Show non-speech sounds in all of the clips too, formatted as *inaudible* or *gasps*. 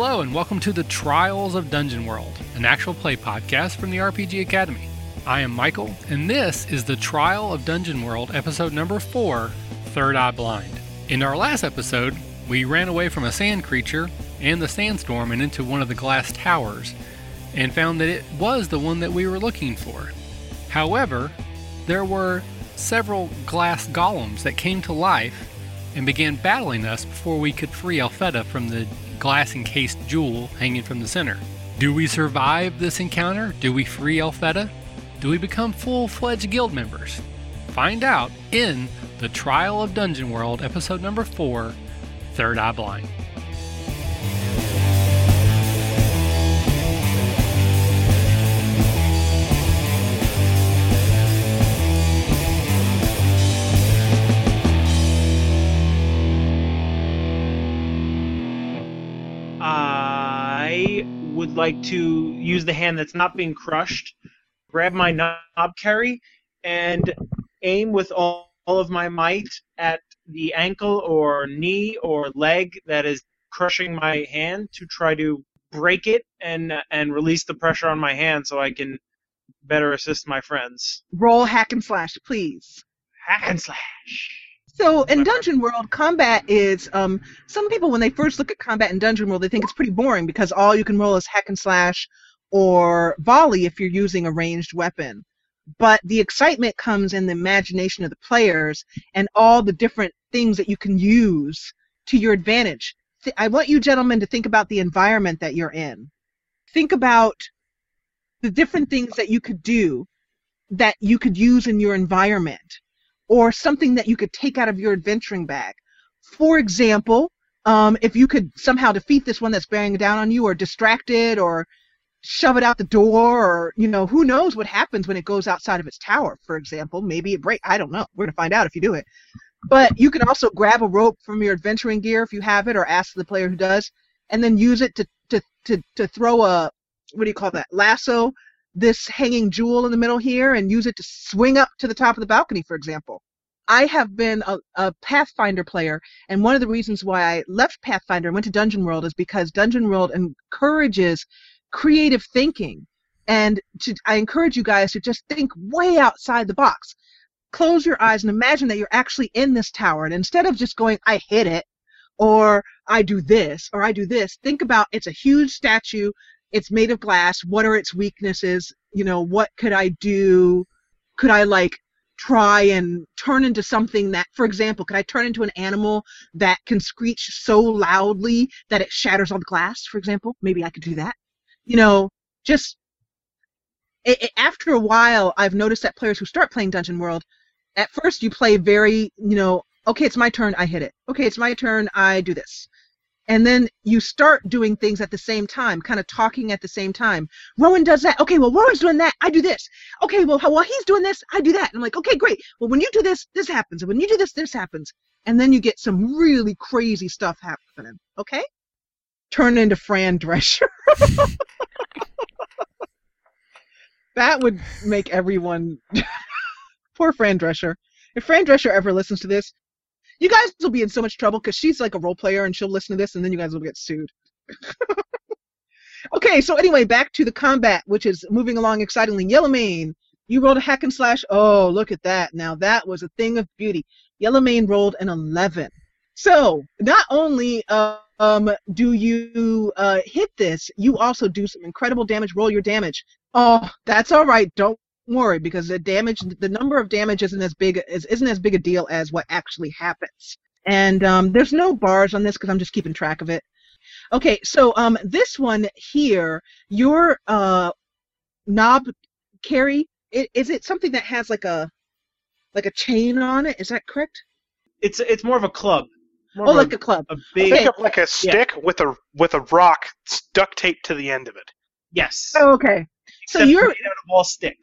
Hello, and welcome to the Trials of Dungeon World, an actual play podcast from the RPG Academy. I am Michael, and this is the Trial of Dungeon World, episode number four Third Eye Blind. In our last episode, we ran away from a sand creature and the sandstorm and into one of the glass towers, and found that it was the one that we were looking for. However, there were several glass golems that came to life and began battling us before we could free Alfetta from the glass encased jewel hanging from the center. Do we survive this encounter? Do we free Alfetta? Do we become full fledged guild members? Find out in The Trial of Dungeon World, episode number 4 Third Eye Blind. Would like to use the hand that's not being crushed, grab my knob carry, and aim with all, all of my might at the ankle or knee or leg that is crushing my hand to try to break it and and release the pressure on my hand so I can better assist my friends. Roll hack and slash, please. Hack and slash. So in Dungeon World, combat is um, some people when they first look at combat in Dungeon World, they think it's pretty boring because all you can roll is hack and slash or volley if you're using a ranged weapon. But the excitement comes in the imagination of the players and all the different things that you can use to your advantage. Th- I want you gentlemen to think about the environment that you're in. Think about the different things that you could do that you could use in your environment or something that you could take out of your adventuring bag. For example, um, if you could somehow defeat this one that's bearing down on you, or distract it, or shove it out the door, or you know, who knows what happens when it goes outside of its tower. For example, maybe it break. I don't know. We're gonna find out if you do it. But you can also grab a rope from your adventuring gear if you have it, or ask the player who does, and then use it to to to, to throw a what do you call that lasso this hanging jewel in the middle here and use it to swing up to the top of the balcony, for example. I have been a, a, Pathfinder player, and one of the reasons why I left Pathfinder and went to Dungeon World is because Dungeon World encourages creative thinking. And to, I encourage you guys to just think way outside the box. Close your eyes and imagine that you're actually in this tower. And instead of just going, I hit it, or I do this, or I do this, think about it's a huge statue it's made of glass what are its weaknesses you know what could i do? Could i like try and turn into something that for example could i turn into an animal that can screech so loudly that it shatters all the glass for example? Maybe i could do that. You know just it, it, after a while i've noticed that players who start playing dungeon world at first you play very you know okay it's my turn i hit it. Okay it's my turn i do this and then you start doing things at the same time, kind of talking at the same time. Rowan does that. Okay, well, Rowan's doing that. I do this. Okay, well, while he's doing this, I do that. And I'm like, okay, great. Well, when you do this, this happens. And when you do this, this happens. And then you get some really crazy stuff happening. Okay? Turn into Fran Drescher. *laughs* that would make everyone. *laughs* Poor Fran Drescher. If Fran Drescher ever listens to this, you guys will be in so much trouble because she's like a role player and she'll listen to this and then you guys will get sued. *laughs* okay, so anyway, back to the combat, which is moving along excitingly. Yellowmane, you rolled a hack and slash. Oh, look at that. Now that was a thing of beauty. Yellowmane rolled an 11. So not only um, do you uh, hit this, you also do some incredible damage. Roll your damage. Oh, that's all right. Don't worry because the damage, the number of damage isn't as big is, isn't as big a deal as what actually happens. And um, there's no bars on this because I'm just keeping track of it. Okay, so um, this one here, your uh, knob carry, it, is it something that has like a like a chain on it? Is that correct? It's it's more of a club. More oh, like a, a, club. A big, okay. like a stick yeah. with a with a rock duct taped to the end of it. Yes. Oh, okay. Except so you're made out of all stick.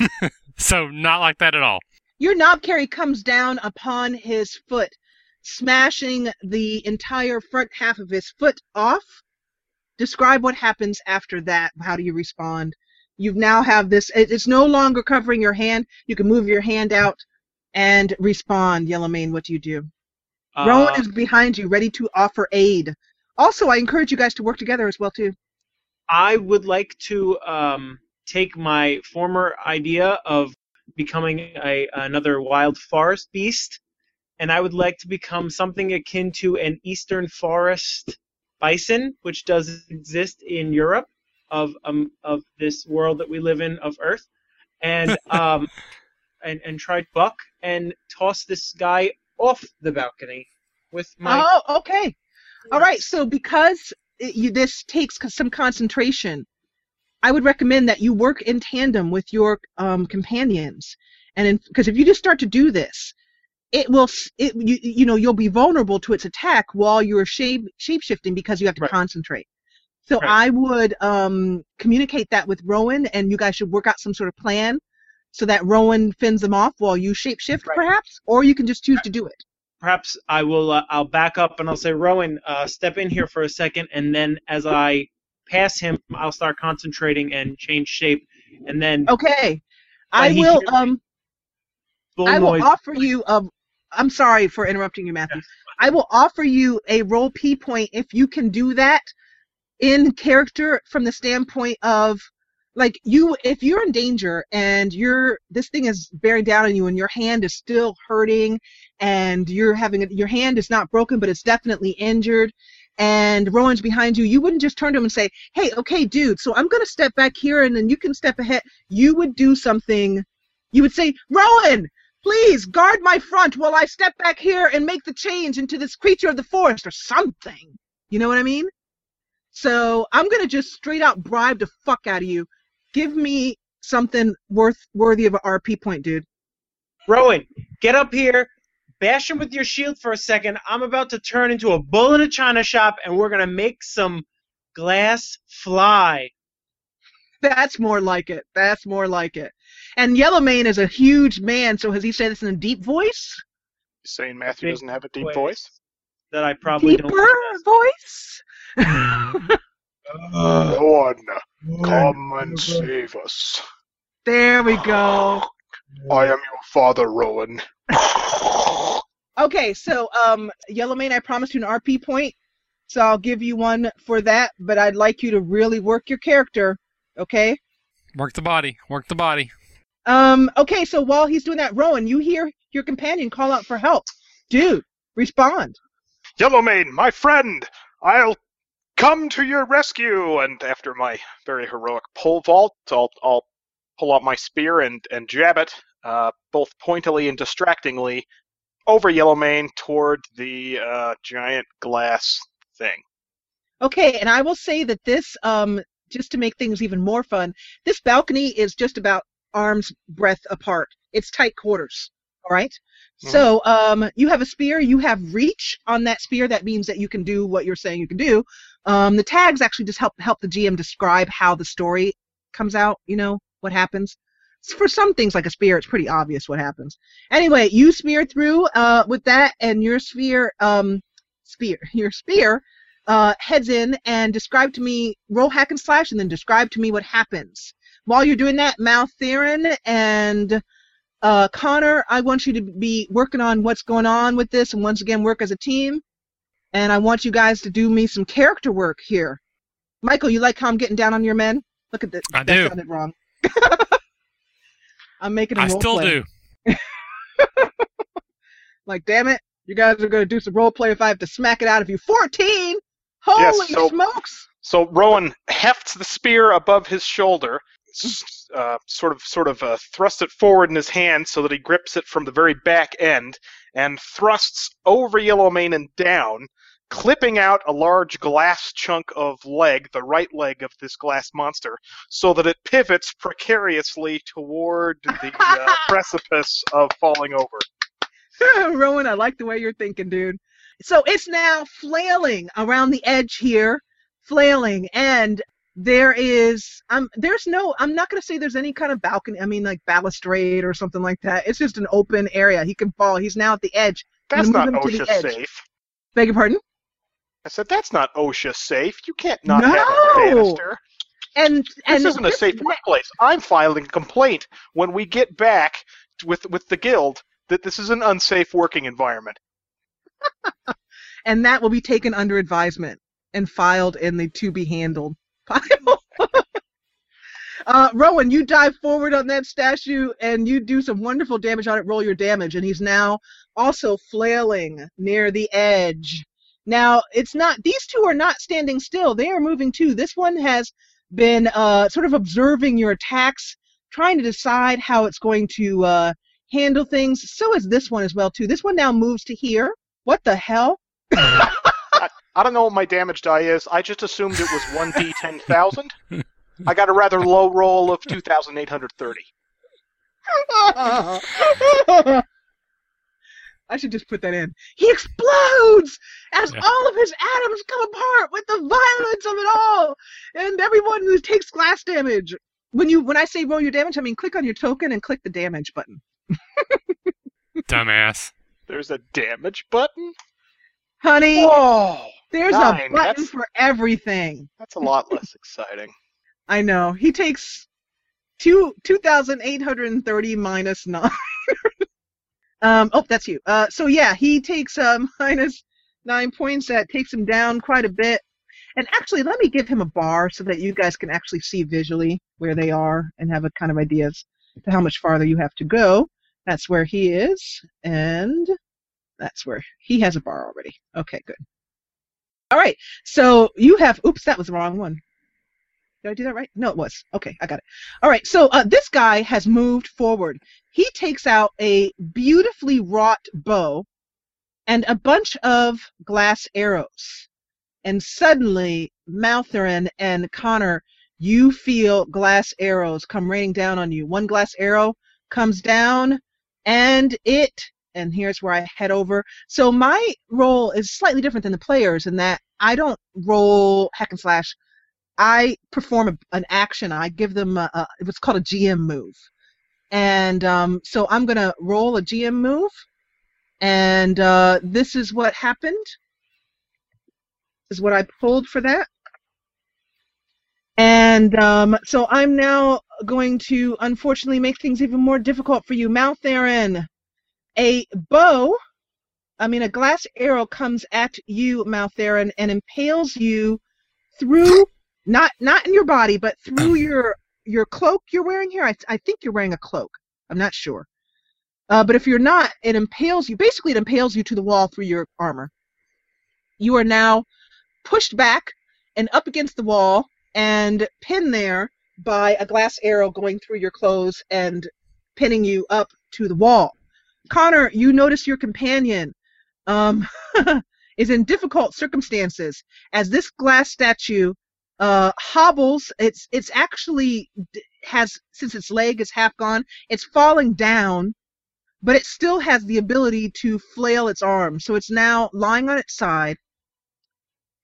*laughs* so not like that at all. Your knobkerrie comes down upon his foot, smashing the entire front half of his foot off. Describe what happens after that. How do you respond? You now have this. It's no longer covering your hand. You can move your hand out and respond. Yellowmane, what do you do? Uh, Rowan is behind you, ready to offer aid. Also, I encourage you guys to work together as well too. I would like to um, take my former idea of becoming a another wild forest beast, and I would like to become something akin to an eastern forest bison, which does exist in Europe of um, of this world that we live in of Earth, and *laughs* um, and and try to buck and toss this guy off the balcony with my. Oh, okay. All right. So because it, you, this takes some concentration, I would recommend that you work in tandem with your um, companions, and because if you just start to do this, it will it you, you know you'll be vulnerable to its attack while you're shape shape shifting because you have to Right. concentrate. So Right. I would um, communicate that with Rowan, and you guys should work out some sort of plan so that Rowan fends them off while you shape shift, Right. perhaps, or you can just choose to do it. Perhaps I will. Uh, I'll back up and I'll say, Rowan, uh, step in here for a second, and then as I pass him, I'll start concentrating and change shape, and then Okay. I will um I will noise. offer you a I'm sorry for interrupting you, Matthew. I will offer you a RP point if you can do that in character from the standpoint of like you if you're in danger and you're this thing is bearing down on you and your hand is still hurting and you're having a, your hand is not broken but it's definitely injured and Rowan's behind you, you wouldn't just turn to him and say, "Hey, okay, dude, so I'm going to step back here and then you can step ahead." You would do something. You would say, "Rowan, please guard my front while I step back here and make the change into this creature of the forest or something." You know what I mean? So I'm gonna just straight out bribe the fuck out of you. Give me something worth worthy of an RP point, dude. Rowan, get up here, bash him with your shield for a second. I'm about to turn into a bull in a china shop, and we're gonna make some glass fly. That's more like it. That's more like it. And Yellowmane is a huge man, so has he said this in a deep voice? You saying Matthew doesn't have a deep voice. voice? That I probably Deeper don't. voice? *laughs* Rowan, come and save us. there we go. I am your father, Rowan. *laughs* Okay, so um, Yellowmane, I promised you an RP point, so I'll give you one for that. But I'd like you to really work your character. Okay. Work the body. Work the body. Um. Okay. So while he's doing that, Rowan, you hear your companion call out for help. Dude, respond. Yellowmane, my friend, I'll come to your rescue. And after my very heroic pole vault, I'll, I'll pull out my spear and, and jab it, uh, both pointily and distractingly, over Yellowmane toward the uh, giant glass thing. Okay, and I will say that this, um, just to make things even more fun, this balcony is just about arm's breadth apart. It's tight quarters. All right? Mhm. So, um, you have a spear, you have reach on that spear. That means that you can do what you're saying you can do. Um, the tags actually just help help the GM describe how the story comes out. You know what happens. For some things like a spear, it's pretty obvious what happens. Anyway, you spear through uh, with that, and your spear, um, spear, *laughs* your spear uh, heads in and describe to me, roll hack and slash, and then describe to me what happens. While you're doing that, Mal Theron and uh, Connor, I want you to be working on what's going on with this, and once again, work as a team. And I want you guys to do me some character work here. Michael, you like how I'm getting down on your men? Look at this. I that do. sounded wrong. *laughs* I'm making a I role still play. do. *laughs* Like, damn it, you guys are going to do some role play if I have to smack it out of you. 14? Holy Yes, so- smokes! So Rowan hefts the spear above his shoulder, uh, sort of, sort of uh, thrusts it forward in his hand so that he grips it from the very back end, and thrusts over Yellowmane and down, clipping out a large glass chunk of leg, the right leg of this glass monster, so that it pivots precariously toward the uh, *laughs* precipice of falling over. *laughs* Rowan, I like the way you're thinking, dude. So it's now flailing around the edge here, flailing, and there is um there's no I'm not gonna say there's any kind of balcony I mean like balustrade or something like that. It's just an open area. He can fall. He's now at the edge. That's not OSHA safe. Beg your pardon? I said that's not OSHA safe. You can't not No! have a banister. And This and isn't a safe workplace. I'm filing a complaint when we get back with with the guild that this is an unsafe working environment. *laughs* and that will be taken under advisement. and filed in the to be handled *laughs* pile. *laughs* uh, Rowan, you dive forward on that statue and you do some wonderful damage on it. Roll your damage, and he's now also flailing near the edge. Now, it's not, these two are not standing still. They are moving too. This one has been uh, sort of observing your attacks, trying to decide how it's going to uh, handle things. So is this one as well too. This one now moves to here. What the hell? *laughs* I don't know what my damage die is. I just assumed it was 1d 10,000. I got a rather low roll of 2,830. *laughs* I should just put that in. He explodes as Yeah. all of his atoms come apart with the violence of it all, and everyone who takes glass damage. When you when I say roll your damage, I mean click on your token and click the damage button. *laughs* Dumbass. There's a damage button? Honey, Whoa! there's nine, a button that's- for everything. That's a lot less exciting. *laughs* I know. He takes two two thousand eight hundred and thirty minus nine. *laughs* um. Oh, that's you. Uh. So yeah, he takes um *laughs* minus nine points. That takes him down quite a bit. And actually, let me give him a bar so that you guys can actually see visually where they are and have a kind of ideas to how much farther you have to go. That's where he is, and that's where he has a bar already. Okay, good. All right. So you have. Oops, that was the wrong one. Did I do that right? No, it was. Okay, I got it. All right, so uh, this guy has moved forward. He takes out a beautifully wrought bow and a bunch of glass arrows. And suddenly, Maltherin and Connor, you feel glass arrows come raining down on you. One glass arrow comes down, and it, and here's where I head over. So my role is slightly different than the players in that I don't roll hack and slash I perform a, an action. I give them a, a, what's called a GM move, and um, so I'm gonna roll a GM move, and uh, this is what happened. This is what I pulled for that, and um, so I'm now going to unfortunately make things even more difficult for you, Maltherin. A bow, I mean a glass arrow comes at you, Maltherin, and impales you through not not in your body, but through *clears throat* your your cloak you're wearing here. I, I think you're wearing a cloak. I'm not sure. Uh, but if you're not, it impales you. Basically, it impales you to the wall through your armor. You are now pushed back and up against the wall and pinned there by a glass arrow going through your clothes and pinning you up to the wall. Connor, you notice your companion um, *laughs* is in difficult circumstances as this glass statue uh, hobbles. It's it's actually has since its leg is half gone, it's falling down, but it still has the ability to flail its arms. So it's now lying on its side,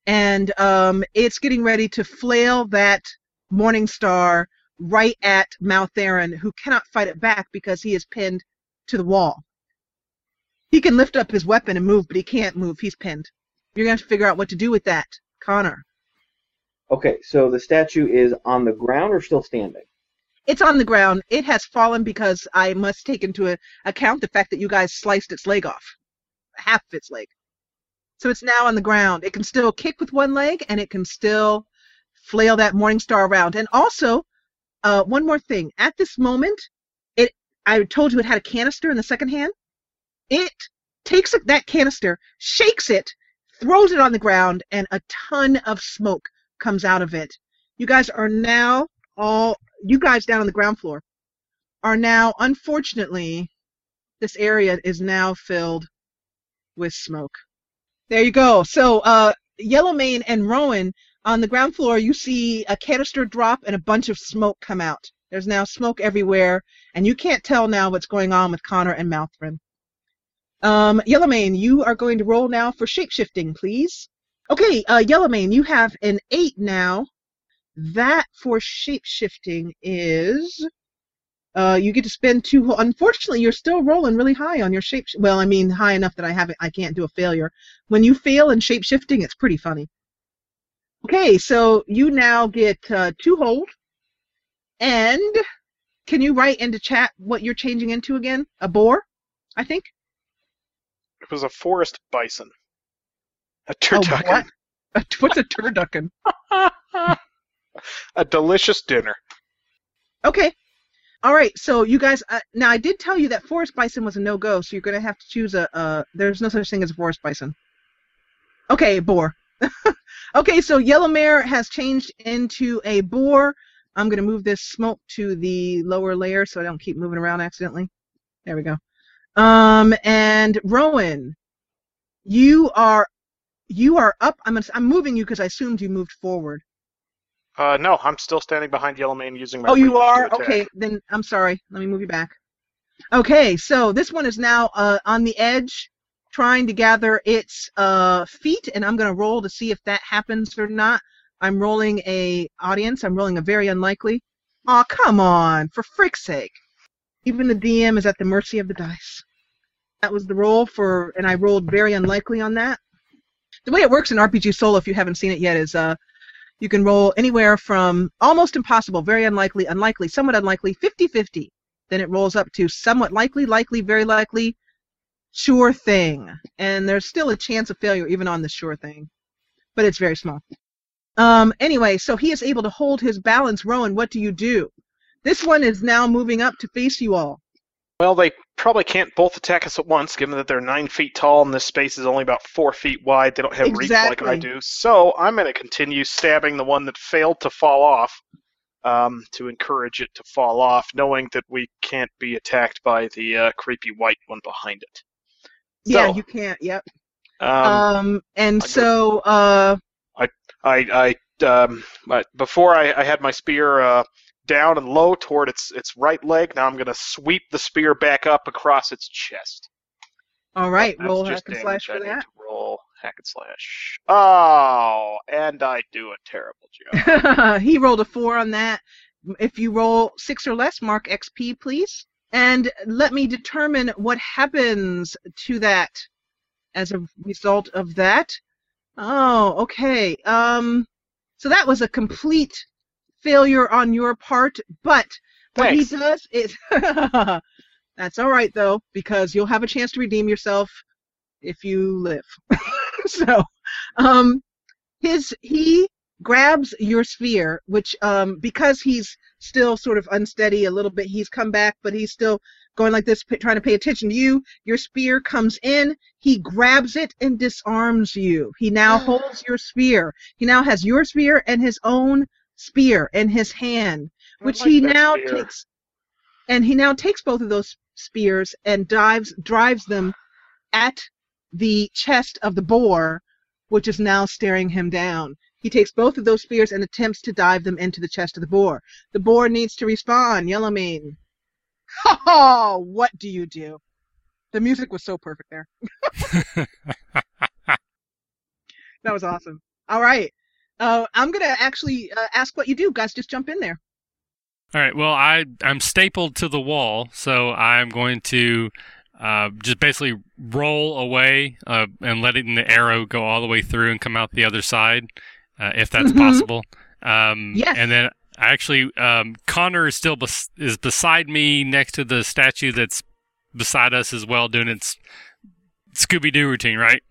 and um, it's getting ready to flail that Morning Star right at Maltheron, who cannot fight it back because he is pinned to the wall. He can lift up his weapon and move, but he can't move. He's pinned. You're gonna have to figure out what to do with that, Connor. Okay, so the statue is on the ground or still standing? It's on the ground. It has fallen because I must take into account the fact that you guys sliced its leg off, half of its leg. So it's now on the ground. It can still kick with one leg, and it can still flail that Morning Star around. And also, uh, one more thing. At this moment, it I told you it had a canister in the second hand. It takes that canister, shakes it, throws it on the ground, and a ton of smoke comes out of it. You guys are now all you guys down on the ground floor are now unfortunately this area is now filled with smoke. There you go. So uh Yellowmane and Rowan on the ground floor you see a canister drop and a bunch of smoke come out. There's now smoke everywhere and you can't tell now what's going on with Connor and Malthrin. Um Yellowmane, you are going to roll now for shapeshifting, please. Okay, uh Yellowmane, you have an 8 now. That for shapeshifting is uh, you get to spend two. Unfortunately, you're still rolling really high on your shape. Well, I mean, high enough that I haven't. I can't do a failure. When you fail in shapeshifting, it's pretty funny. Okay, so you now get uh, two hold, and can you write into chat what you're changing into again? A boar, I think. It was a forest bison. A A turducken. what? *laughs* What's a turducken? *laughs* a delicious dinner. Okay. All right. So you guys, uh, now I did tell you that forest bison was a no go. So you're gonna have to choose a. Uh, there's no such thing as a forest bison. Okay, boar. *laughs* okay, so Yellowmane has changed into a boar. I'm gonna move this smoke to the lower layer so I don't keep moving around accidentally. There we go. Um, and Rowan, you are you are up. I'm gonna, I'm moving you because I assumed you moved forward. Uh, no, I'm still standing behind Yellowmane using my. Oh, you are? Okay, then I'm sorry. Let me move you back. Okay, so this one is now uh, on the edge, trying to gather its uh, feet, and I'm going to roll to see if that happens or not. I'm rolling a audience. I'm rolling a very unlikely. Aw, come on, for frick's sake. Even the DM is at the mercy of the dice. That was the roll for, and I rolled very unlikely on that. The way it works in RPG Solo, if you haven't seen it yet, is uh, you can roll anywhere from almost impossible, very unlikely, unlikely, somewhat unlikely, 50 50. Then it rolls up to somewhat likely, likely, very likely, sure thing. And there's still a chance of failure even on the sure thing, but it's very small. Um, anyway, so he is able to hold his balance. Rowan, what do you do? This one is now moving up to face you all. Well, they probably can't both attack us at once, given that they're nine feet tall and this space is only about four feet wide. They don't have reach like I do. So I'm going to continue stabbing the one that failed to fall off um, to encourage it to fall off, knowing that we can't be attacked by the uh, creepy white one behind it. Yeah, you can't. Yep. Um, Um, and I go- so, uh, I, I um, but before I, I had my spear uh, down and low toward its its right leg. Now I'm going to sweep the spear back up across its chest. all right, That's roll hack and slash for that. to roll hack and slash. Oh, and I do a terrible job. *laughs* he rolled a four on that. If you roll six or less, mark XP, please. And let me determine what happens to that as a result of that. Oh, okay. Um, so that was a complete failure on your part, but what Thanks. he does is *laughs* that's all right though, because you'll have a chance to redeem yourself if you live. *laughs* so, um, his he grabs your sphere, which um, because he's still sort of unsteady a little bit, he's come back, but he's still going like this, p- trying to pay attention to you. Your spear comes in, he grabs it and disarms you. He now holds your spear. He now has your spear and his own spear in his hand, which like he now spear. takes, and he now takes both of those spears and dives drives them at the chest of the boar, which is now staring him down. He takes both of those spears and attempts to dive them into the chest of the boar. The boar needs to respond. Yellowmane. Ha *laughs* ha! Oh, what do you do? The music was so perfect there. *laughs* That was awesome. All right. Uh, I'm going to actually uh, ask what you do. Guys, just jump in there. All right. Well, I I'm stapled to the wall, so I'm going to uh, just basically roll away uh, and letting the arrow go all the way through and come out the other side, uh, if that's Mhm. possible. Um, Yes. And then actually, um, Connor is still bes- is beside me next to the statue that's beside us as well, doing its Scooby Doo routine, right?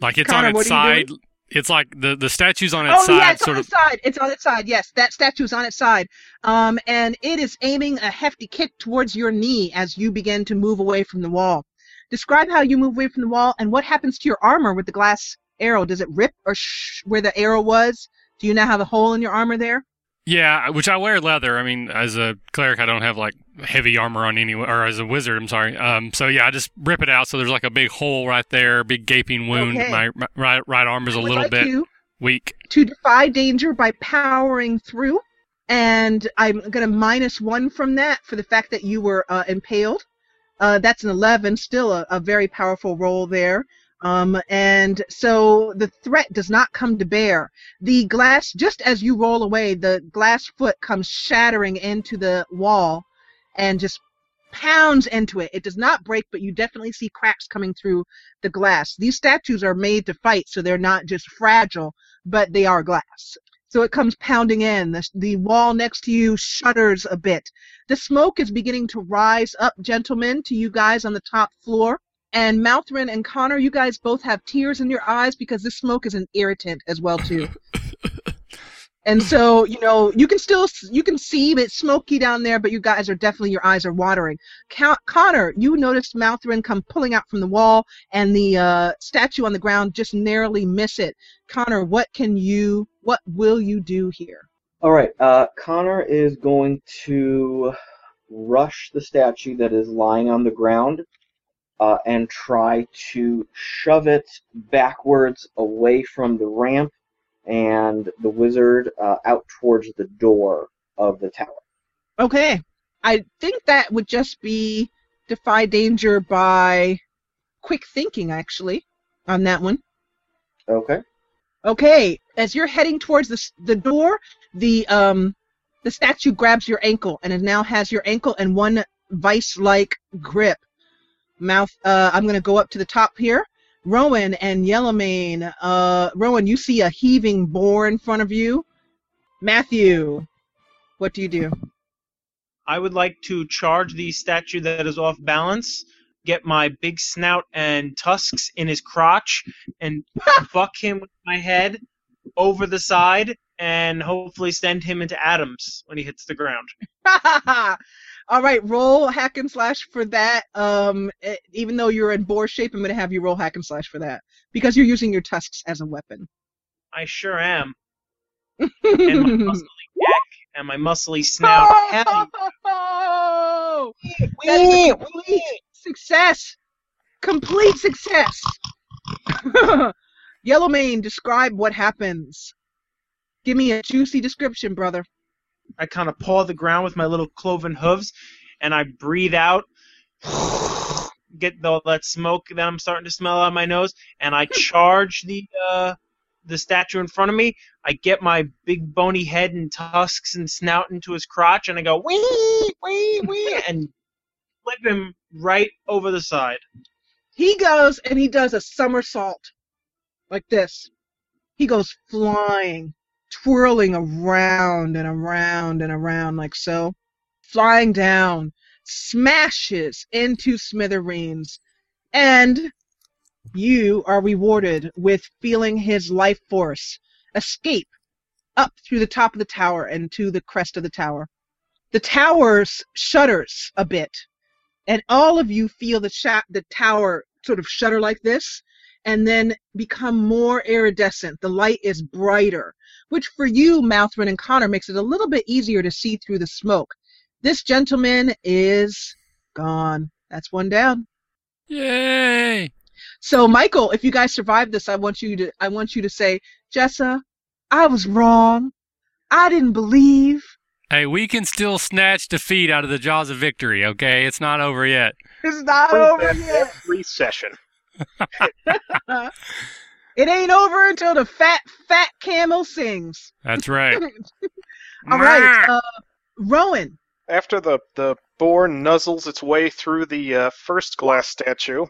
Like it's Connor, on its side. It's like the the statue's on its oh side, yeah, it's on of its side. It's on its side. Yes, that statue is on its side. Um, and it is aiming a hefty kick towards your knee as you begin to move away from the wall. Describe how you move away from the wall and what happens to your armor with the glass arrow. Does it rip or sh- where the arrow was? Do you now have a hole in your armor there? Yeah, which I wear leather. I mean, as a cleric, I don't have like heavy armor on any, or as a wizard, I'm sorry. Um, so yeah, I just rip it out. So there's like a big hole right there, big gaping wound. Okay. My, my right right arm is a little like bit weak. to defy danger by powering through, and I'm gonna minus one from that for the fact that you were uh, impaled. Uh, that's an 11, still a, a very powerful roll there. Um, and so the threat does not come to bear. The glass, just as you roll away, the glass foot comes shattering into the wall and just pounds into it. It does not break, but you definitely see cracks coming through the glass. These statues are made to fight, so they're not just fragile, but they are glass. So it comes pounding in. The, the wall next to you shudders a bit. The smoke is beginning to rise up, gentlemen, to you guys on the top floor. And Mouthrin and Connor, you guys both have tears in your eyes because this smoke is an irritant as well too. *laughs* and so, you know, you can still you can see it's smoky down there, but you guys are definitely your eyes are watering. Con- Connor, you noticed Mouthrin come pulling out from the wall, and the uh, statue on the ground just narrowly miss it. Connor, what can you, what will you do here? All right. Uh, Connor is going to rush the statue that is lying on the ground uh, and try to shove it backwards away from the ramp and the wizard uh, out towards the door of the tower. Okay. I think that would just be defy danger by quick thinking, actually, on that one. Okay. Okay. As you're heading towards the, the door, the um the statue grabs your ankle and it now has your ankle in one vice-like grip. Mouth. Uh, I'm gonna go up to the top here. Rowan and Yellowmane. Uh, Rowan, you see a heaving boar in front of you. Matthew, what do you do? I would like to charge the statue that is off balance, get my big snout and tusks in his crotch, and *laughs* buck him with my head over the side, and hopefully send him into atoms when he hits the ground. *laughs* All right, roll hack and slash for that. Um, eh, even though you're in boar shape, I'm gonna have you roll hack and slash for that because you're using your tusks as a weapon. I sure am. and my *laughs* muscly neck and my muscly snout. Oh! That is a complete success. Complete success. *laughs* Yellowmane, describe what happens. Give me a juicy description, brother. I kind of paw the ground with my little cloven hooves, and I breathe out, *sighs* get all that smoke that I'm starting to smell out of my nose, and I *laughs* charge the uh, the statue in front of me. I get my big bony head and tusks and snout into his crotch, and I go wee wee wee, *laughs* and flip him right over the side. He goes and he does a somersault like this. He goes flying, twirling around and around and around like so, flying down, smashes into smithereens, and you are rewarded with feeling his life force escape up through the top of the tower and to the crest of the tower. The tower shudders a bit, and all of you feel the sha- the tower sort of shudder like this, and then become more iridescent. The light is brighter, which for you, Mouthrin and Connor, makes it a little bit easier to see through the smoke. This gentleman is gone. That's one down. Yay! So, Michael, if you guys survive this, I want you to I want you to say, Jessa, I was wrong. I didn't believe. Hey, we can still snatch defeat out of the jaws of victory, okay? It's not over yet. It's not over yet. Every session. *laughs* It ain't over until the fat fat camel sings. That's right. *laughs* All right, uh, Rowan. After the, the boar nuzzles its way through the uh, first glass statue,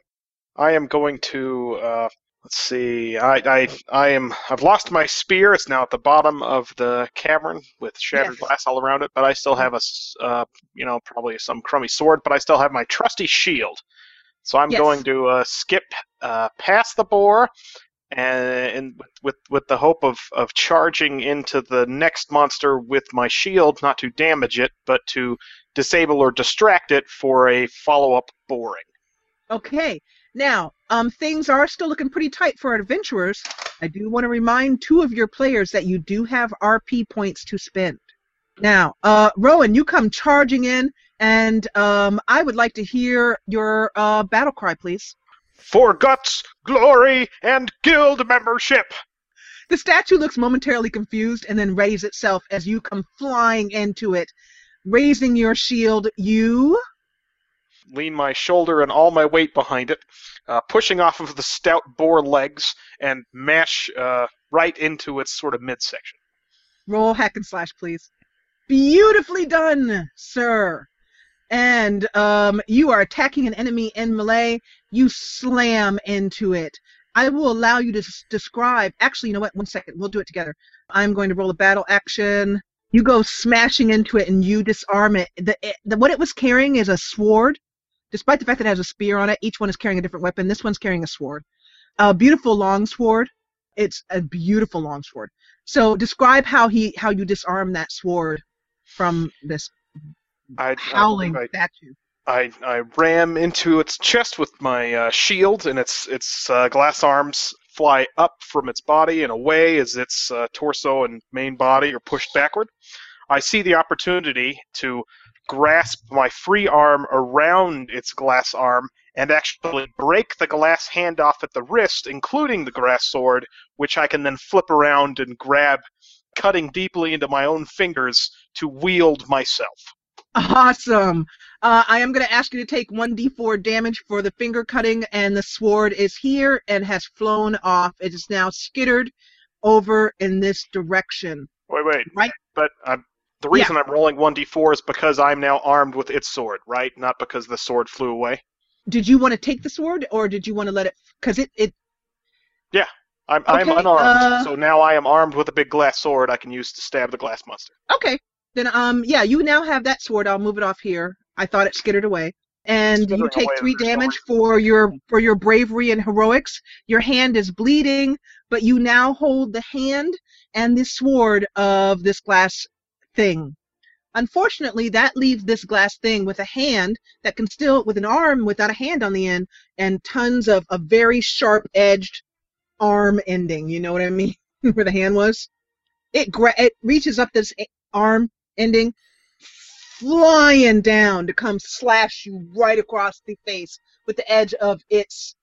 I am going to uh, let's see. I, I I am I've lost my spear. It's now at the bottom of the cavern with shattered Yes. glass all around it. But I still have a uh, you know probably some crummy sword. But I still have my trusty shield. So I'm Yes. going to uh, skip uh, past the boar. And, and with with the hope of, of charging into the next monster with my shield, not to damage it, but to disable or distract it for a follow-up boring. Okay. Now, um, things are still looking pretty tight for our adventurers. I do want to remind two of your players that you do have RP points to spend. Now, uh, Rowan, you come charging in, and um, I would like to hear your uh, battle cry, please. For guts, glory, and guild membership! The statue looks momentarily confused and then raises itself as you come flying into it. Raising your shield, you. Lean my shoulder and all my weight behind it, uh, pushing off of the stout boar legs, and mash uh, right into its sort of midsection. Roll hack and slash, please. Beautifully done, sir. And um, you are attacking an enemy in melee. You slam into it. I will allow you to s- describe. Actually, you know what? One second. We'll do it together. I'm going to roll a battle action. You go smashing into it and you disarm it. The, it- the what it was carrying is a sword. despite the fact that it has a spear on it, each one is carrying a different weapon. This one's carrying a sword, a beautiful long sword. It's a beautiful long sword. So describe how he how you disarm that sword from this I, howling I, statue. I, I ram into its chest with my uh, shield, and its its uh, glass arms fly up from its body and away as its uh, torso and main body are pushed backward. I see the opportunity to grasp my free arm around its glass arm and actually break the glass hand off at the wrist, including the grass sword, which I can then flip around and grab, cutting deeply into my own fingers to wield myself. Awesome. Uh, I am going to ask you to take 1d4 damage for the finger cutting, and the sword is here and has flown off. It is now skittered over in this direction. Wait, wait. Right. But uh, the reason I'm rolling 1d4 is because I'm now armed with its sword, right? Not because the sword flew away. Did you want to take the sword, or did you want to let it? Because it, it. I'm, I'm Okay, unarmed, uh, so now I am armed with a big glass sword I can use to stab the glass monster. Okay. Then, um, yeah, you now have that sword. I'll move it off here. I thought it skittered away. And you take three damage for your for your bravery and heroics. Your hand is bleeding, but you now hold the hand and the sword of this glass thing. Unfortunately, that leaves this glass thing with a hand that can still, with an arm without a hand on the end, and tons of a very sharp edged arm ending. You know what I mean? *laughs* Where the hand was. It gra- it reaches up this eh, arm ending, flying down to come slash you right across the face with the edge of its.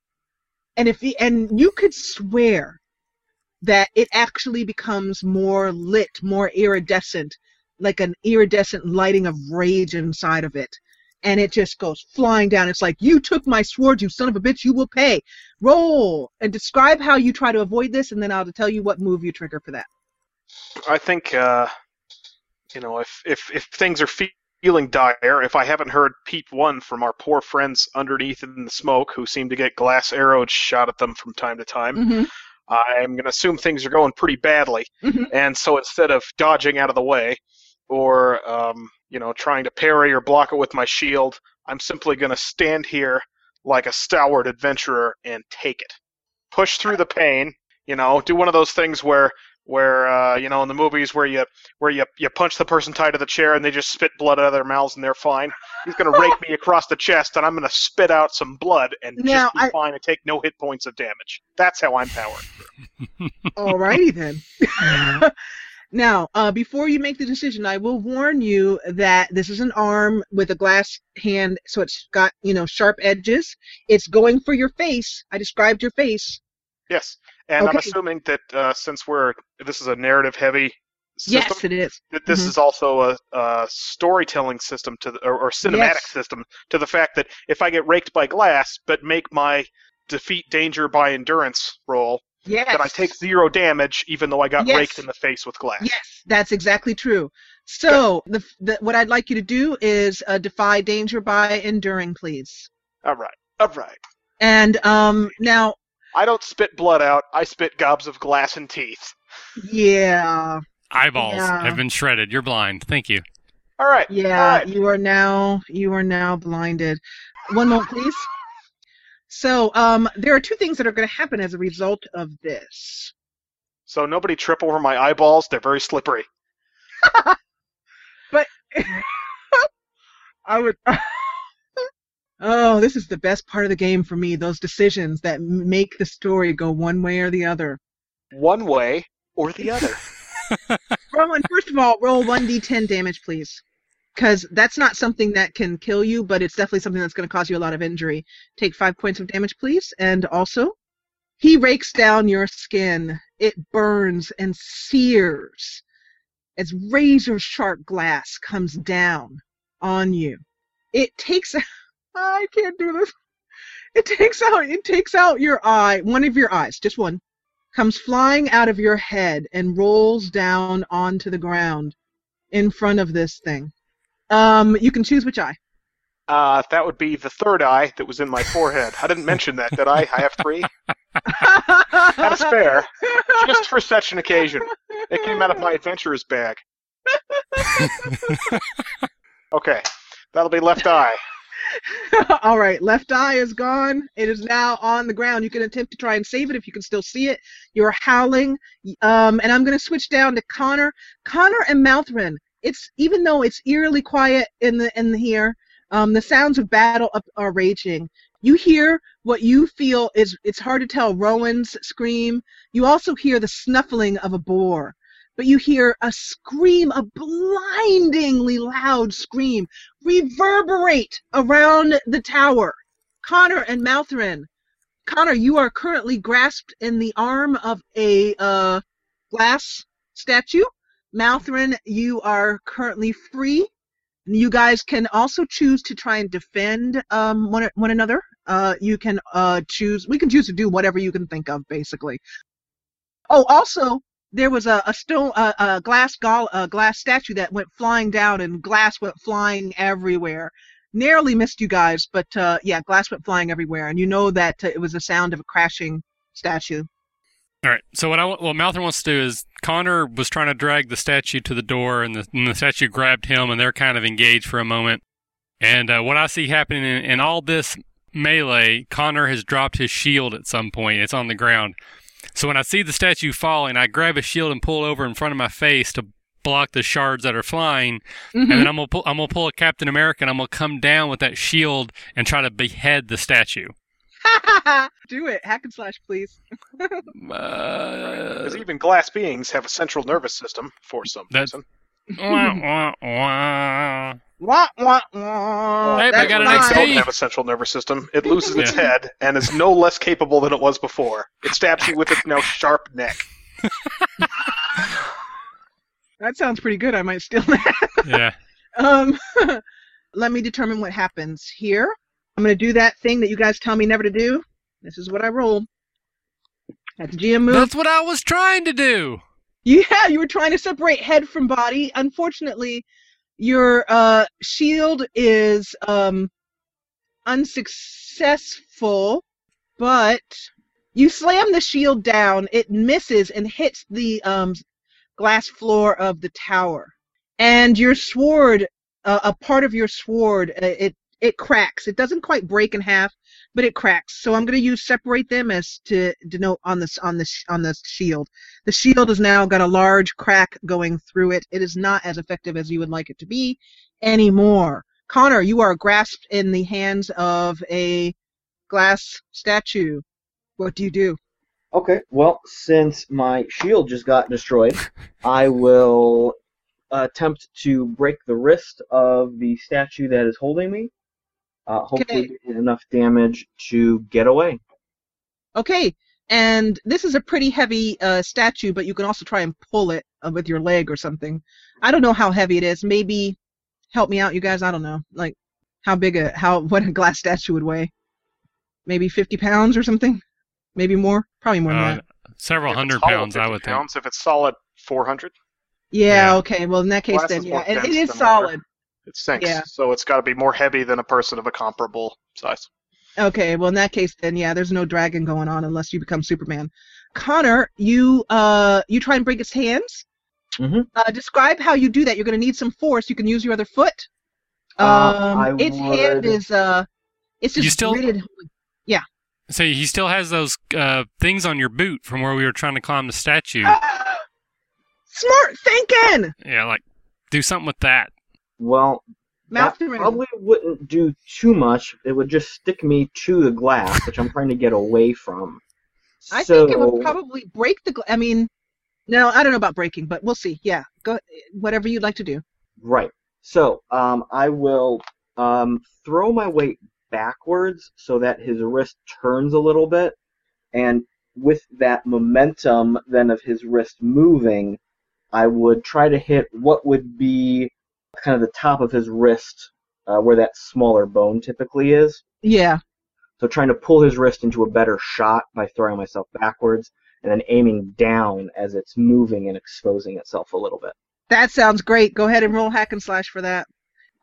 And if the, and you could swear that it actually becomes more lit, more iridescent, like an iridescent lighting of rage inside of it. And it just goes flying down. It's like, you took my sword, you son of a bitch, you will pay. Roll and describe how you try to avoid this, and then I'll tell you what move you trigger for that. I think, uh, you know, if, if, if things are fe- feeling dire, if I haven't heard peep one from our poor friends underneath in the smoke who seem to get glass arrows shot at them from time to time, Mm-hmm. I'm going to assume things are going pretty badly. Mhm. And so instead of dodging out of the way or, um, you know, trying to parry or block it with my shield, I'm simply going to stand here like a stalwart adventurer and take it. Push through the pain, you know, do one of those things where where uh, you know in the movies where you where you you punch the person tied to the chair and they just spit blood out of their mouths and they're fine. He's gonna rake me across the chest and I'm gonna spit out some blood and Now, just be I- fine and take no hit points of damage. That's how I'm powered. *laughs* Alrighty then. *laughs* now, uh, before you make the decision, I will warn you that this is an arm with a glass hand, so it's got you know sharp edges. It's going for your face. I described your face. Yes, and I'm assuming that uh, since we're this is a narrative heavy system, Yes, it is. that this Mhm. is also a, a storytelling system to the, or, or cinematic Yes. system to the fact that if I get raked by glass but make my defy danger by endurance roll, Yes. that I take zero damage even though I got Yes. raked in the face with glass. Yes, that's exactly true. So, the, the what I'd like you to do is uh, defy danger by enduring, please. All right, all right. And um, now, I don't spit blood out. I spit gobs of glass and teeth. yeah, Eyeballs Yeah. have been shredded. You're blind. Thank you. All right. Yeah, all right. you are now you are now blinded. One moment, please. So, um, there are two things that are going to happen as a result of this. So nobody trip over my eyeballs. They're very slippery. *laughs* But *laughs* I would. *laughs* oh, this is the best part of the game for me. Those decisions that make the story go one way or the other. One way or the other. Rowan, first of all, roll one d10 damage, please, because that's not something that can kill you, but it's definitely something that's going to cause you a lot of injury. Take five points of damage, please, and also, he rakes down your skin. It burns and sears as razor sharp glass comes down on you. It takes. *laughs* I can't do this. It takes out. It takes out your eye. One of your eyes, just one comes flying out of your head and rolls down onto the ground in front of this thing. Um, you can choose which eye. Uh, that would be the third eye that was in my forehead. I didn't mention that, did I? I have three. Had a spare, just for such an occasion. It came out of my adventurer's bag. *laughs* Okay, that'll be left eye. *laughs* All right, left eye is gone. It is now on the ground. You can attempt to try and save it if you can still see it. You're howling, um, and I'm going to switch down to Connor. Connor and Mouthrin. It's even though it's eerily quiet in the in the here, um, the sounds of battle up are raging. You hear what you feel is it's hard to tell Rowan's scream. You also hear the snuffling of a boar but you hear a scream, a blindingly loud scream, reverberate around the tower. Connor and Maltherin. Connor, you are currently grasped in the arm of a uh, glass statue. Maltherin, you are currently free. You guys can also choose to try and defend um, one, one another. Uh, you can uh, choose, we can choose to do whatever you can think of, basically. Oh, also, there was a, a stone a, a glass a glass statue that went flying down and glass went flying everywhere narrowly missed you guys but uh, yeah glass went flying everywhere and you know that it was the sound of a crashing statue all right. So what i what Malthor wants to do is connor was trying to drag the statue to the door and the, and the statue grabbed him and they're kind of engaged for a moment. And uh, what i see happening in, in all this melee connor has dropped his shield at some point. It's on the ground. So when I see the statue falling, I grab a shield and pull over in front of my face to block the shards that are flying, mm-hmm. and then I'm gonna pull, I'm gonna pull a Captain America and I'm gonna come down with that shield and try to behead the statue. *laughs* Do it, hack and slash, please. *laughs* Because uh, even glass beings have a central nervous system for some reason. wah, wah, wah. Wah, wah, wah. Hey, I got an XP. don't have a central nervous system. It loses its *laughs* head and is no less capable than it was before. It stabs you with its now sharp neck. that sounds pretty good. I might steal that. yeah. Um, let me determine what happens here. I'm going to do that thing that you guys tell me never to do. This is what I roll. That's GM move. That's what I was trying to do. Yeah, you were trying to separate head from body. Unfortunately, your uh, shield is um, unsuccessful, but you slam the shield down. It misses and hits the um, glass floor of the tower. And your sword, uh, a part of your sword, uh, it it cracks. It doesn't quite break in half, but it cracks. So I'm going to use separate them as to denote on this on this on this shield. The shield has now got a large crack going through it. It is not as effective as you would like it to be anymore. Connor, you are grasped in the hands of a glass statue. What do you do? Okay, well, since my shield just got destroyed, *laughs* I will attempt to break the wrist of the statue that is holding me uh, hopefully okay. enough damage to get away. Okay, and this is a pretty heavy uh, statue, but you can also try and pull it uh, with your leg or something. I don't know how heavy it is. Maybe help me out, you guys. I don't know, like how big a how *laughs* what a glass statue would weigh. Maybe 50 pounds or something. Maybe more. Probably more than uh, that. Several if hundred pounds, I would pounds, think. If it's solid, 400. Yeah, yeah. Okay. Well, in that case, glass then yeah, it, it is solid. It sinks, yeah. so it's got to be more heavy than a person of a comparable size. Okay, well in that case, then yeah, there's no dragon going on unless you become Superman. Connor, you uh you try and break its hands. Mm-hmm. Uh, describe how you do that. You're going to need some force. You can use your other foot. Uh, um, uh, its would... hand is uh, it's just you still... gridded. Yeah. So he still has those uh, things on your boot from where we were trying to climb the statue. *gasps* smart thinking. Yeah, like do something with that. Well, that probably wouldn't do too much. It would just stick me to the glass, which I'm trying to get away from. I so, think it would probably break the glass. I mean, no, I don't know about breaking, but we'll see. Yeah, go whatever you'd like to do. Right. So um, I will um, throw my weight backwards so that his wrist turns a little bit, and with that momentum then of his wrist moving, I would try to hit what would be kind of the top of his wrist, uh, where that smaller bone typically is. Yeah. So trying to pull his wrist into a better shot by throwing myself backwards and then aiming down as it's moving and exposing itself a little bit. That sounds great. Go ahead and roll hack and slash for that.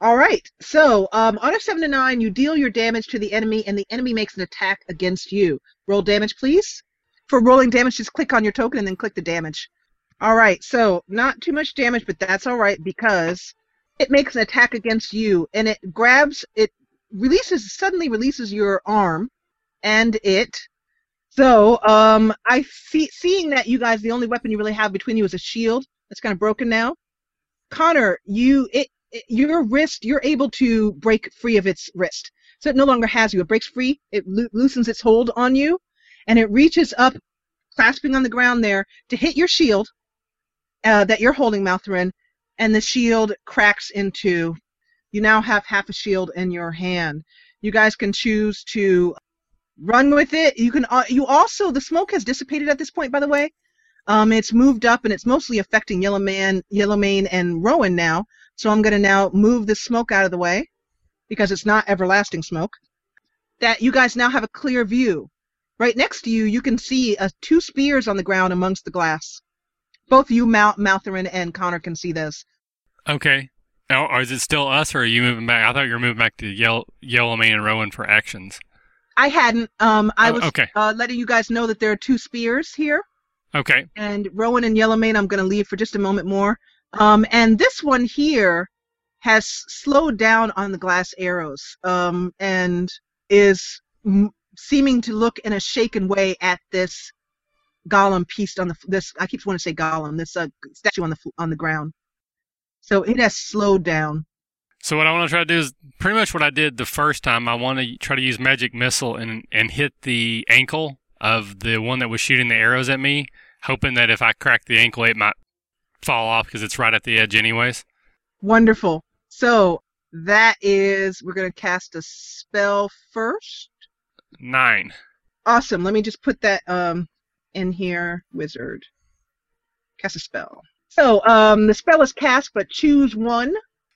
All right. So um, on a seven to nine, you deal your damage to the enemy, and the enemy makes an attack against you. Roll damage, please. For rolling damage, just click on your token and then click the damage. All right. So not too much damage, but that's all right because it makes an attack against you and it grabs it releases suddenly releases your arm and it. So um, I see, seeing that you guys the only weapon you really have between you is a shield that's kind of broken now. Connor, you it, it your wrist you're able to break free of its wrist, so it no longer has you. It breaks free. It lo- loosens its hold on you, and it reaches up, clasping on the ground there to hit your shield uh, that you're holding, Maltherin, and the shield cracks into. You now have half a shield in your hand. You guys can choose to run with it. You can. Uh, you also the smoke has dissipated at this point, by the way. Um, it's moved up and it's mostly affecting Yellow Man, Yellowmane, and Rowan now. So I'm going to now move the smoke out of the way because it's not everlasting smoke. That you guys now have a clear view. Right next to you, you can see uh, two spears on the ground amongst the glass. Both you, Mal- Maltherin, and Connor can see this. Okay. Now, or is it still us, or are you moving back? I thought you were moving back to Yellow, Yellowmane and Rowan for actions. I hadn't. Um, I Oh, was okay. uh, letting you guys know that there are two spears here. Okay. and Rowan and Yellowmane I'm going to leave for just a moment more. Um, and this one here has slowed down on the glass arrows um, and is m- seeming to look in a shaken way at this golem pieced on the this I keep wanting to say golem this uh, statue on the on the ground. So it has slowed down. So what I want to try to do is pretty much what I did the first time. I want to try to use magic missile and and hit the ankle of the one that was shooting the arrows at me, hoping that if I crack the ankle, it might fall off because it's right at the edge, anyways. Wonderful. So that is we're going to cast a spell first. Nine. Awesome. Let me just put that um in here. Wizard. Cast a spell. So um the spell is cast, but choose one.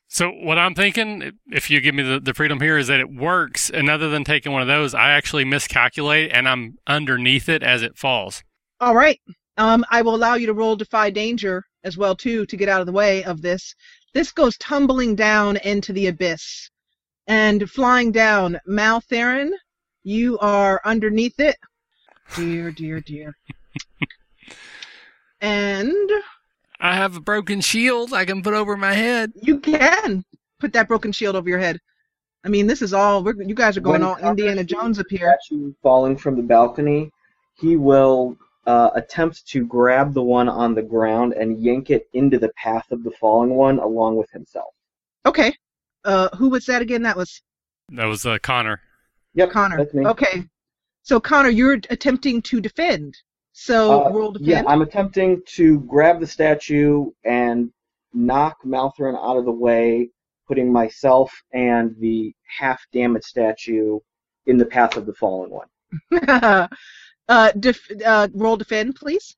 So what I'm thinking, if you give me the, the freedom here, is that it works. And other than taking one of those, I actually miscalculate and I'm underneath it as it falls. All right. Um I will allow you to roll defy danger as well too to get out of the way of this. This goes tumbling down into the abyss. And flying down, Maltherin, you are underneath it. Dear, dear, dear. and I have a broken shield I can put over my head. You can put that broken shield over your head. I mean, this is all. We're, you guys are going When all Connor Indiana Jones up here. Statue falling from the balcony. He will uh, attempt to grab the one on the ground and yank it into the path of the falling one along with himself. Okay. Uh, who was that again? That was That was uh, Connor. Yep, Connor. that's me. Okay. So Connor, you're attempting to defend. So Uh, roll Yeah, defend. I'm attempting to grab the statue and knock Maltherin out of the way, putting myself and the half damaged statue in the path of the fallen one. *laughs* uh, def- uh, roll defend, please.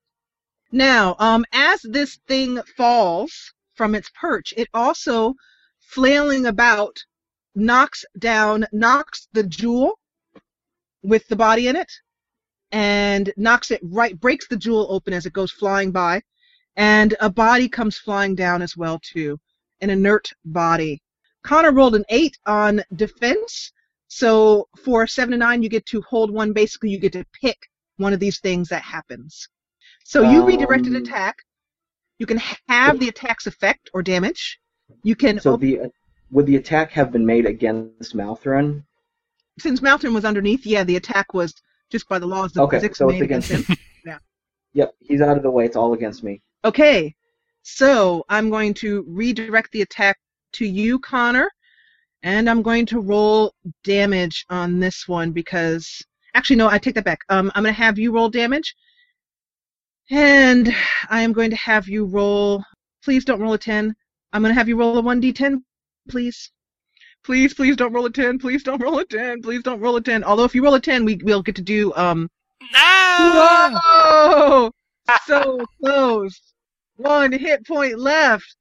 Now, um, as this thing falls from its perch, it also, flailing about, knocks down, knocks the jewel with the body in it, and knocks it right, breaks the jewel open as it goes flying by, and a body comes flying down as well too, an inert body. Connor rolled an eight on defense, so for seven to nine, you get to hold one. Basically, you get to pick one of these things that happens. So you redirected Um, attack. You can have the attack's effect or damage. You can So op- the would the attack have been made against Maltherin? Since Maltherin was underneath, yeah, the attack was just by the laws of Okay, physics so it's against him. against *laughs* Yep, he's out of the way. It's all against me. Okay, so I'm going to redirect the attack to you, Connor, and I'm going to roll damage on this one because actually no, I take that back. Um, I'm going to have you roll damage, and I am going to have you roll. Please don't roll a ten. I'm going to have you roll a one d10, please. Please, please don't roll a ten. Please don't roll a ten. Please don't roll a ten. Although if you roll a ten, we will get to do um No! Whoa! so close. One hit point left.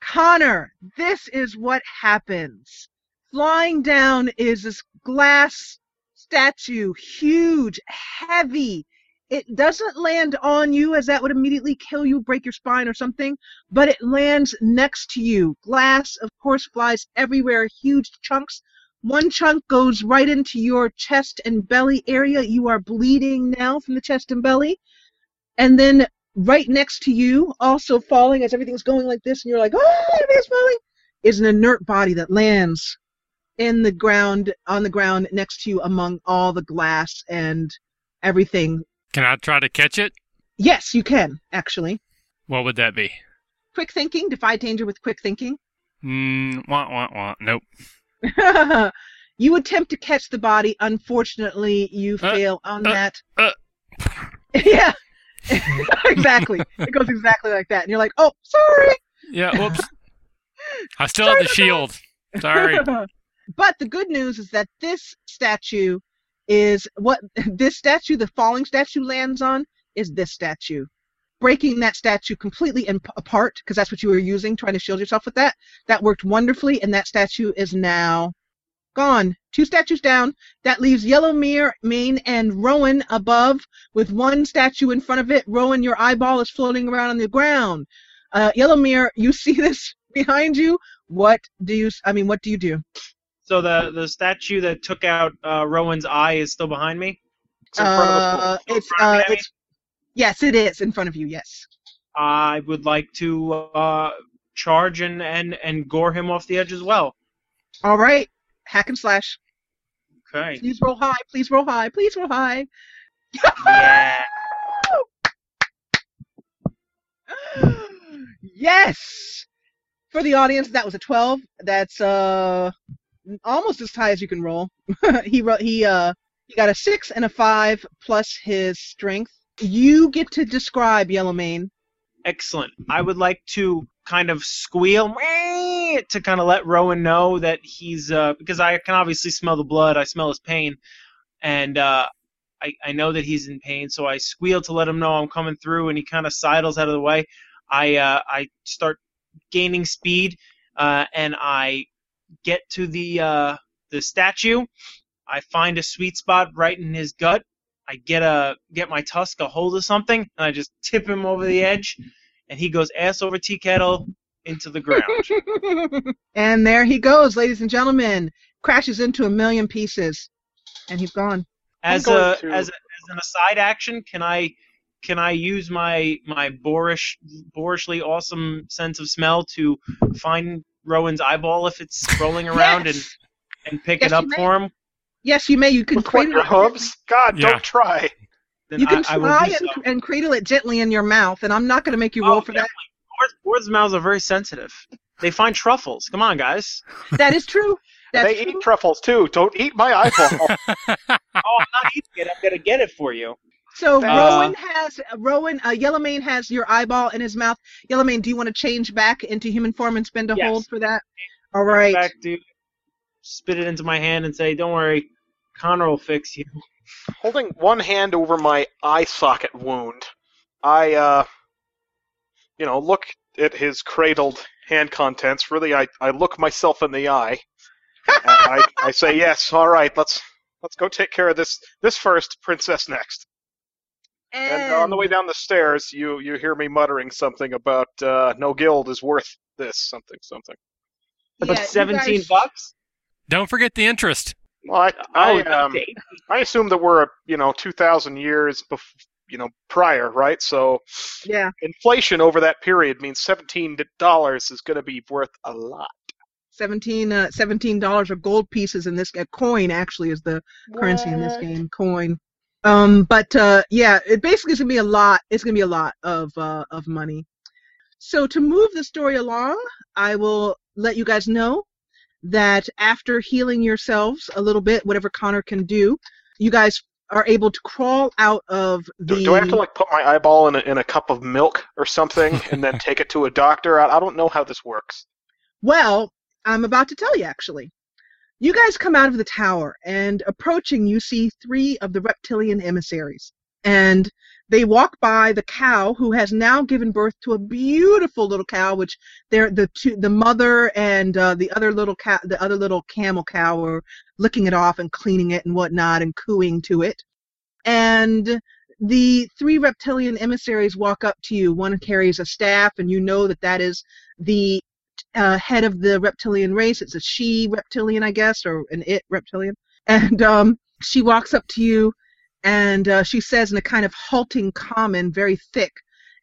Connor, this is what happens. Flying down is this glass statue, huge, heavy. It doesn't land on you, as that would immediately kill you, break your spine or something, but it lands next to you. Glass, of course, flies everywhere, huge chunks. One chunk goes right into your chest and belly area. You are bleeding now from the chest and belly. And then right next to you, also falling as everything's going like this, and you're like, oh, everything's falling, is an inert body that lands in the ground on the ground next to you among all the glass and everything. Can I try to catch it? Yes, you can actually. What would that be? Quick thinking, defy danger with quick thinking. Mm, wah, wah, wah. Nope. *laughs* you attempt to catch the body. Unfortunately, you Uh, fail on uh, that. uh. *laughs* yeah, *laughs* exactly. It goes exactly like that, and you're like, "Oh, sorry." Yeah, whoops. I still have the shield. Sorry. but the good news is that this statue is what *laughs* this statue, the falling statue, lands on is this statue. Breaking that statue completely in, apart, because that's what you were using, trying to shield yourself with that. That worked wonderfully, and that statue is now gone. Two statues down. That leaves Yellow Mere, Mane, and Rowan above, with one statue in front of it. Rowan, your eyeball is floating around on the ground. Uh, Yellow Mere, you *laughs* see this behind you. What do you? I mean, what do you do? So the the statue that took out uh, Rowan's eye is still behind me. It's in front of us. Uh, it's of me, uh, it's yes, it is in front of you. Yes. I would like to uh, charge and, and and gore him off the edge as well. All right. Hack and slash. Okay. Please roll high. Please roll high. Please roll high. Yeah. *laughs* yes. For the audience, that was a 12. That's uh almost as high as you can roll. *laughs* he he uh he got a 6 and a 5 plus his strength. You get to describe Yellowmane. Excellent. I would like to kind of squeal *laughs* to kind of let Rowan know that he's uh, because I can obviously smell the blood. I smell his pain, and uh, I I know that he's in pain. So I squeal to let him know I'm coming through, and he kind of sidles out of the way. I uh, I start gaining speed, uh, and I get to the uh, the statue. I find a sweet spot right in his gut. I get a get my tusk a hold of something, and I just tip him over the edge, and he goes ass over tea kettle into the ground. *laughs* and there he goes, ladies and gentlemen. Crashes into a million pieces. And he's gone. As a to- as a, as an aside action, can I can I use my my boorish boorishly awesome sense of smell to find Rowan's eyeball if it's *laughs* rolling around Yes! and and pick Yes, it up for him? Yes, you may. You can With cradle your it. hooves? God, Yeah. don't try. Then You can I, I try do and, so. and cradle it gently in your mouth, and I'm not going to make you oh, roll Oh, for that. Boars, boars' mouths are very sensitive. They find truffles. Come on, guys. That is true. That's they true. eat truffles too. Don't eat my eyeball. *laughs* Oh, I'm not eating it. I'm gonna get it for you. So Uh, Rowan has Rowan. Uh, Yellowmane has your eyeball in his mouth. Yellowmane, do you want to change back into human form and spend a Yes. hold for that? All right. Back, dude. Spit it into my hand and say, "Don't worry, Connor will fix you." Holding one hand over my eye socket wound, I, uh, you know, look at his cradled hand contents. Really, I, I look myself in the eye. and I, I say, yes, all right, let's let's go take care of this this first, princess next. And on the way down the stairs, you you hear me muttering something about uh, no guild is worth this something something. Yeah, About seventeen guys- bucks. Don't forget the interest. Well, I Oh, I, um, I assume that we're you know two thousand years bef- you know prior, right? So Yeah. inflation over that period means seventeen dollars is going to be worth a lot. 17 uh, $17 of gold pieces in this uh, coin actually is the currency in this game coin um but uh yeah it basically is gonna be a lot it's gonna be a lot of uh of money so to move the story along i will let you guys know that after healing yourselves a little bit whatever connor can do you guys are able to crawl out of the Do, do I have to like put my eyeball in a, in a cup of milk or something and then *laughs* take it to a doctor? I, I don't know how this works. Well, I'm about to tell you actually. You guys come out of the tower, and approaching, you see three of the reptilian emissaries. And they walk by the cow, who has now given birth to a beautiful little cow, which they're the two, the mother and uh, the other little cow, the other little camel cow, are licking it off and cleaning it and whatnot and cooing to it. And the three reptilian emissaries walk up to you. One carries a staff, and you know that that is the uh, head of the reptilian race. It's a she reptilian, I guess, or an it reptilian. And um, she walks up to you and uh, she says in a kind of halting common, very thick,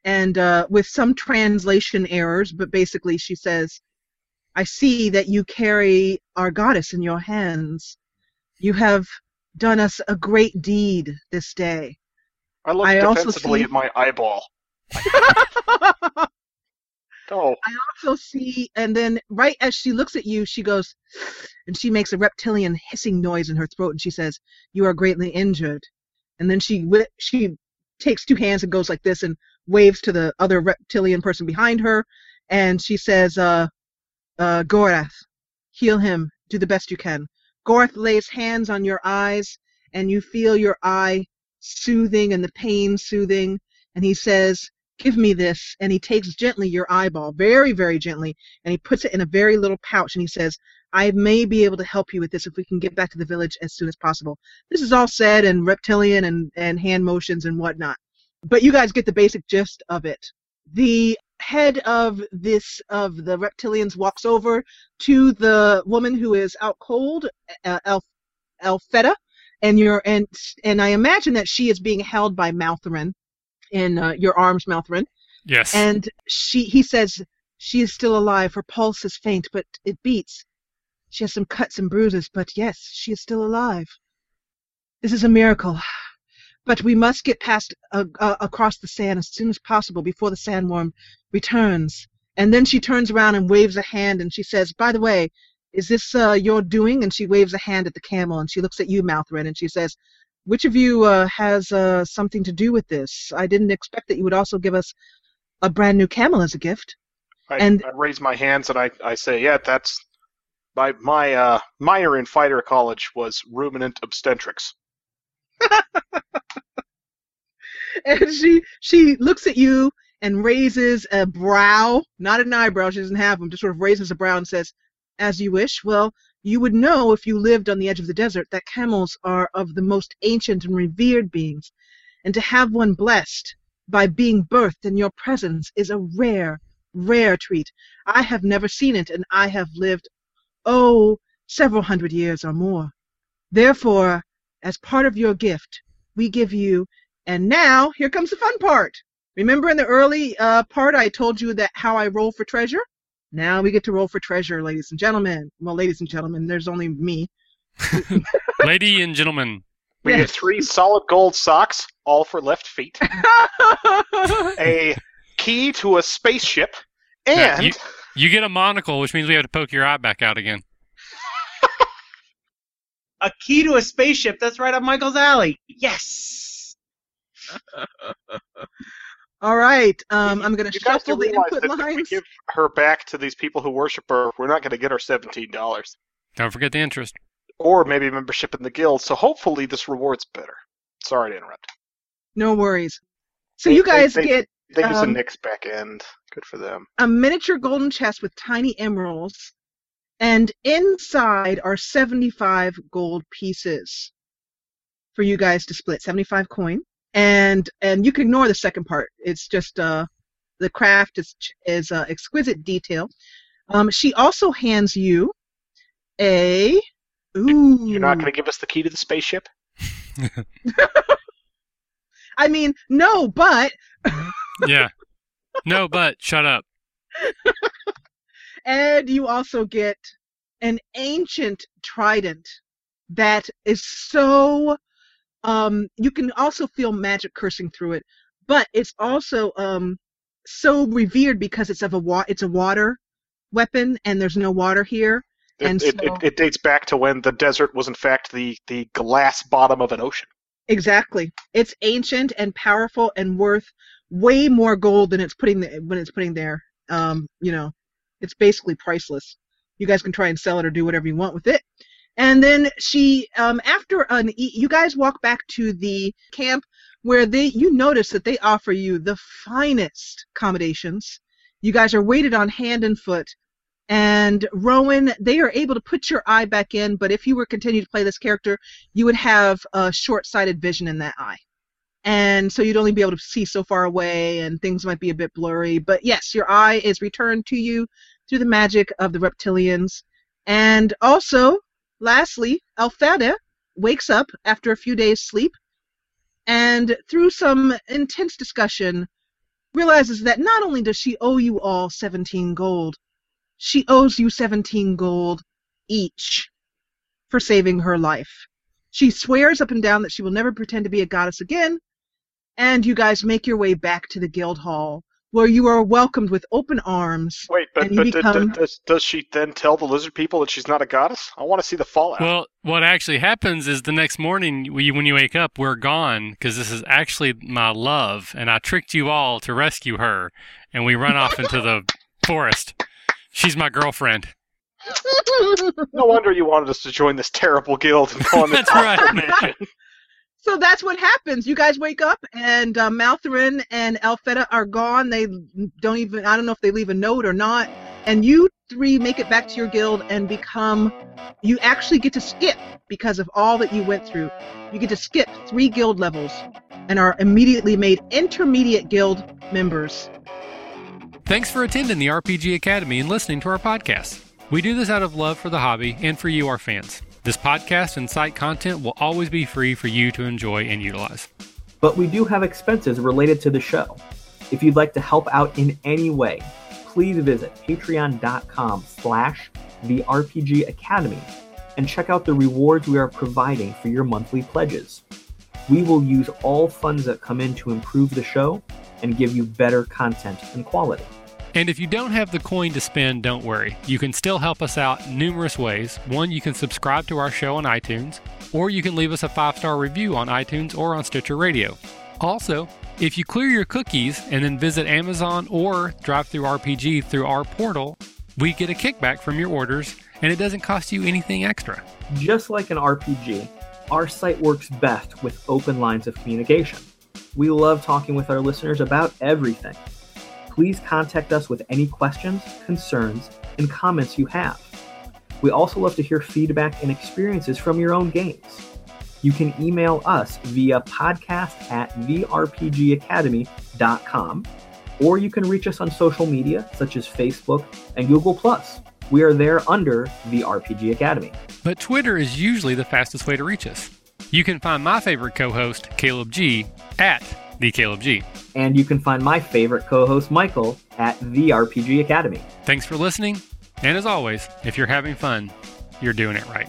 and uh, with some translation errors, but basically she says, I see that you carry our goddess in your hands. You have done us a great deed this day. I look I also see- at my eyeball. *laughs* *laughs* Oh, I also see, and then right as she looks at you, she goes, and she makes a reptilian hissing noise in her throat, and she says, "You are greatly injured." And then she she takes two hands and goes like this and waves to the other reptilian person behind her, and she says, "Uh, uh, Gorath, heal him. Do the best you can." Gorath lays hands on your eyes, and you feel your eye soothing and the pain soothing, and he says, give me this and he takes gently your eyeball very very gently and he puts it in a very little pouch and he says i may be able to help you with this if we can get back to the village as soon as possible. This is all said in reptilian and, and hand motions and whatnot but you guys get the basic gist of it. The head of this of the reptilians walks over to the woman who is out cold uh, Elf, elfetta and you're and and i imagine that she is being held by maltherin in uh, your arms, Maltherin. Yes. And she, he says, she is still alive. Her pulse is faint, but it beats. She has some cuts and bruises, but yes, she is still alive. This is a miracle. But we must get past uh, uh, across the sand as soon as possible before the sandworm returns. And then she turns around and waves a hand, and she says, "By the way, is this uh, your doing?" And she waves a hand at the camel, and she looks at you, Maltherin, and she says, which of you uh, has uh, something to do with this? I didn't expect that you would also give us a brand new camel as a gift. I, And- I raise my hands and I, I say, yeah, that's my my uh, minor in fighter college was ruminant obstetrics. *laughs* And she she looks at you and raises a brow, not an eyebrow. She doesn't have them. Just sort of raises a brow and says, "As you wish." Well, you would know if you lived on the edge of the desert that camels are of the most ancient and revered beings, and to have one blessed by being birthed in your presence is a rare, rare treat. I have never seen it, and I have lived, oh, several hundred years or more. Therefore, as part of your gift, we give you. And now, here comes the fun part. Remember in the early uh, part, I told you that how I roll for treasure. Now we get to roll for treasure, ladies and gentlemen. Well, ladies and gentlemen, there's only me. *laughs* Lady and gentlemen. We Yes. get three solid gold socks, all for left feet, *laughs* a key to a spaceship, Yeah, and you- You get a monocle, which means we have to poke your eye back out again. *laughs* A key to a spaceship. That's right up Michael's alley. Yes. All right, um, I'm going to you got to shuffle the input that if we lines. give her back to these people who worship her, we're not going to get our seventeen dollars, Don't forget the interest. or maybe membership in the guild. So hopefully this reward's better. Sorry to interrupt. No worries. So They- you guys they- get They use a Um, Nix back end. Good for them. a miniature golden chest with tiny emeralds, and inside are 75 gold pieces for you guys to split. 75 coin, and and you can ignore the second part. It's just uh, the craft is is uh, exquisite detail. Um, she also hands you a. Ooh. You're not going to give us the key to the spaceship? *laughs* I mean, no, but *laughs* Yeah. No, but shut up. And you also get an ancient trident that is so um you can also feel magic cursing through it, but it's also um so revered because it's of a wa- it's a water weapon and there's no water here. It, And it, so- it, it dates back to when the desert was in fact the, the glass bottom of an ocean. Exactly. It's ancient and powerful and worth way more gold than it's putting the, when it's putting there. Um, you know, it's basically priceless. You guys can try and sell it or do whatever you want with it. And then she, um, after an, you guys walk back to the camp where they, you notice that they offer you the finest accommodations. You guys are weighted on hand and foot. And Rowan, they are able to put your eye back in, but if you were continue to play this character, you would have a short-sighted vision in that eye and so you'd only be able to see so far away and things might be a bit blurry but yes your eye is returned to you through the magic of the reptilians and also lastly alfada wakes up after a few days sleep and through some intense discussion realizes that not only does she owe you all 17 gold she owes you 17 gold each for saving her life. She swears up and down that she will never pretend to be a goddess again, and you guys make your way back to the guild hall, where you are welcomed with open arms. Wait, but, And you but d- d- become- does, does she then tell the lizard people that she's not a goddess? I want to see the fallout. Well, what actually happens is the next morning when you, when you wake up, we're gone because this is actually my love, and I tricked you all to rescue her, and we run off into the *laughs* forest. She's my girlfriend. no wonder you wanted us to join this terrible guild and *laughs* go on this That's right. So that's what happens. You guys wake up, and uh, Maltherin and Alfetta are gone. They don't even, I don't know if they leave a note or not. And you three make it back to your guild and become, you actually get to skip because of all that you went through. You get to skip three guild levels and are immediately made intermediate guild members. Thanks for attending the RPG Academy and listening to our podcast. We do this out of love for the hobby and for you, our fans. This podcast and site content will always be free for you to enjoy and utilize. but we do have expenses related to the show. If you'd like to help out in any way, please visit patreon.com slash the RPG Academy and check out the rewards we are providing for your monthly pledges. We will use all funds that come in to improve the show and give you better content and quality. And if you don't have the coin to spend, don't worry. You can still help us out numerous ways. One, you can subscribe to our show on iTunes, or you can leave us a five star review on iTunes or on Stitcher Radio. Also, if you clear your cookies and then visit Amazon or DriveThruRPG through our portal, we get a kickback from your orders, and it doesn't cost you anything extra. Just like an RPG, our site works best with open lines of communication. We love talking with our listeners about everything. Please contact us with any questions, concerns, and comments you have. We also love to hear feedback and experiences from your own games. You can email us via podcast at therpgacademy.com, or you can reach us on social media such as Facebook and Google. We are there under the RPG Academy. But Twitter is usually the fastest way to reach us. You can find my favorite co host, Caleb G, at the Caleb G. And you can find my favorite co host, Michael, at the RPG Academy. Thanks for listening, and as always, if you're having fun, you're doing it right.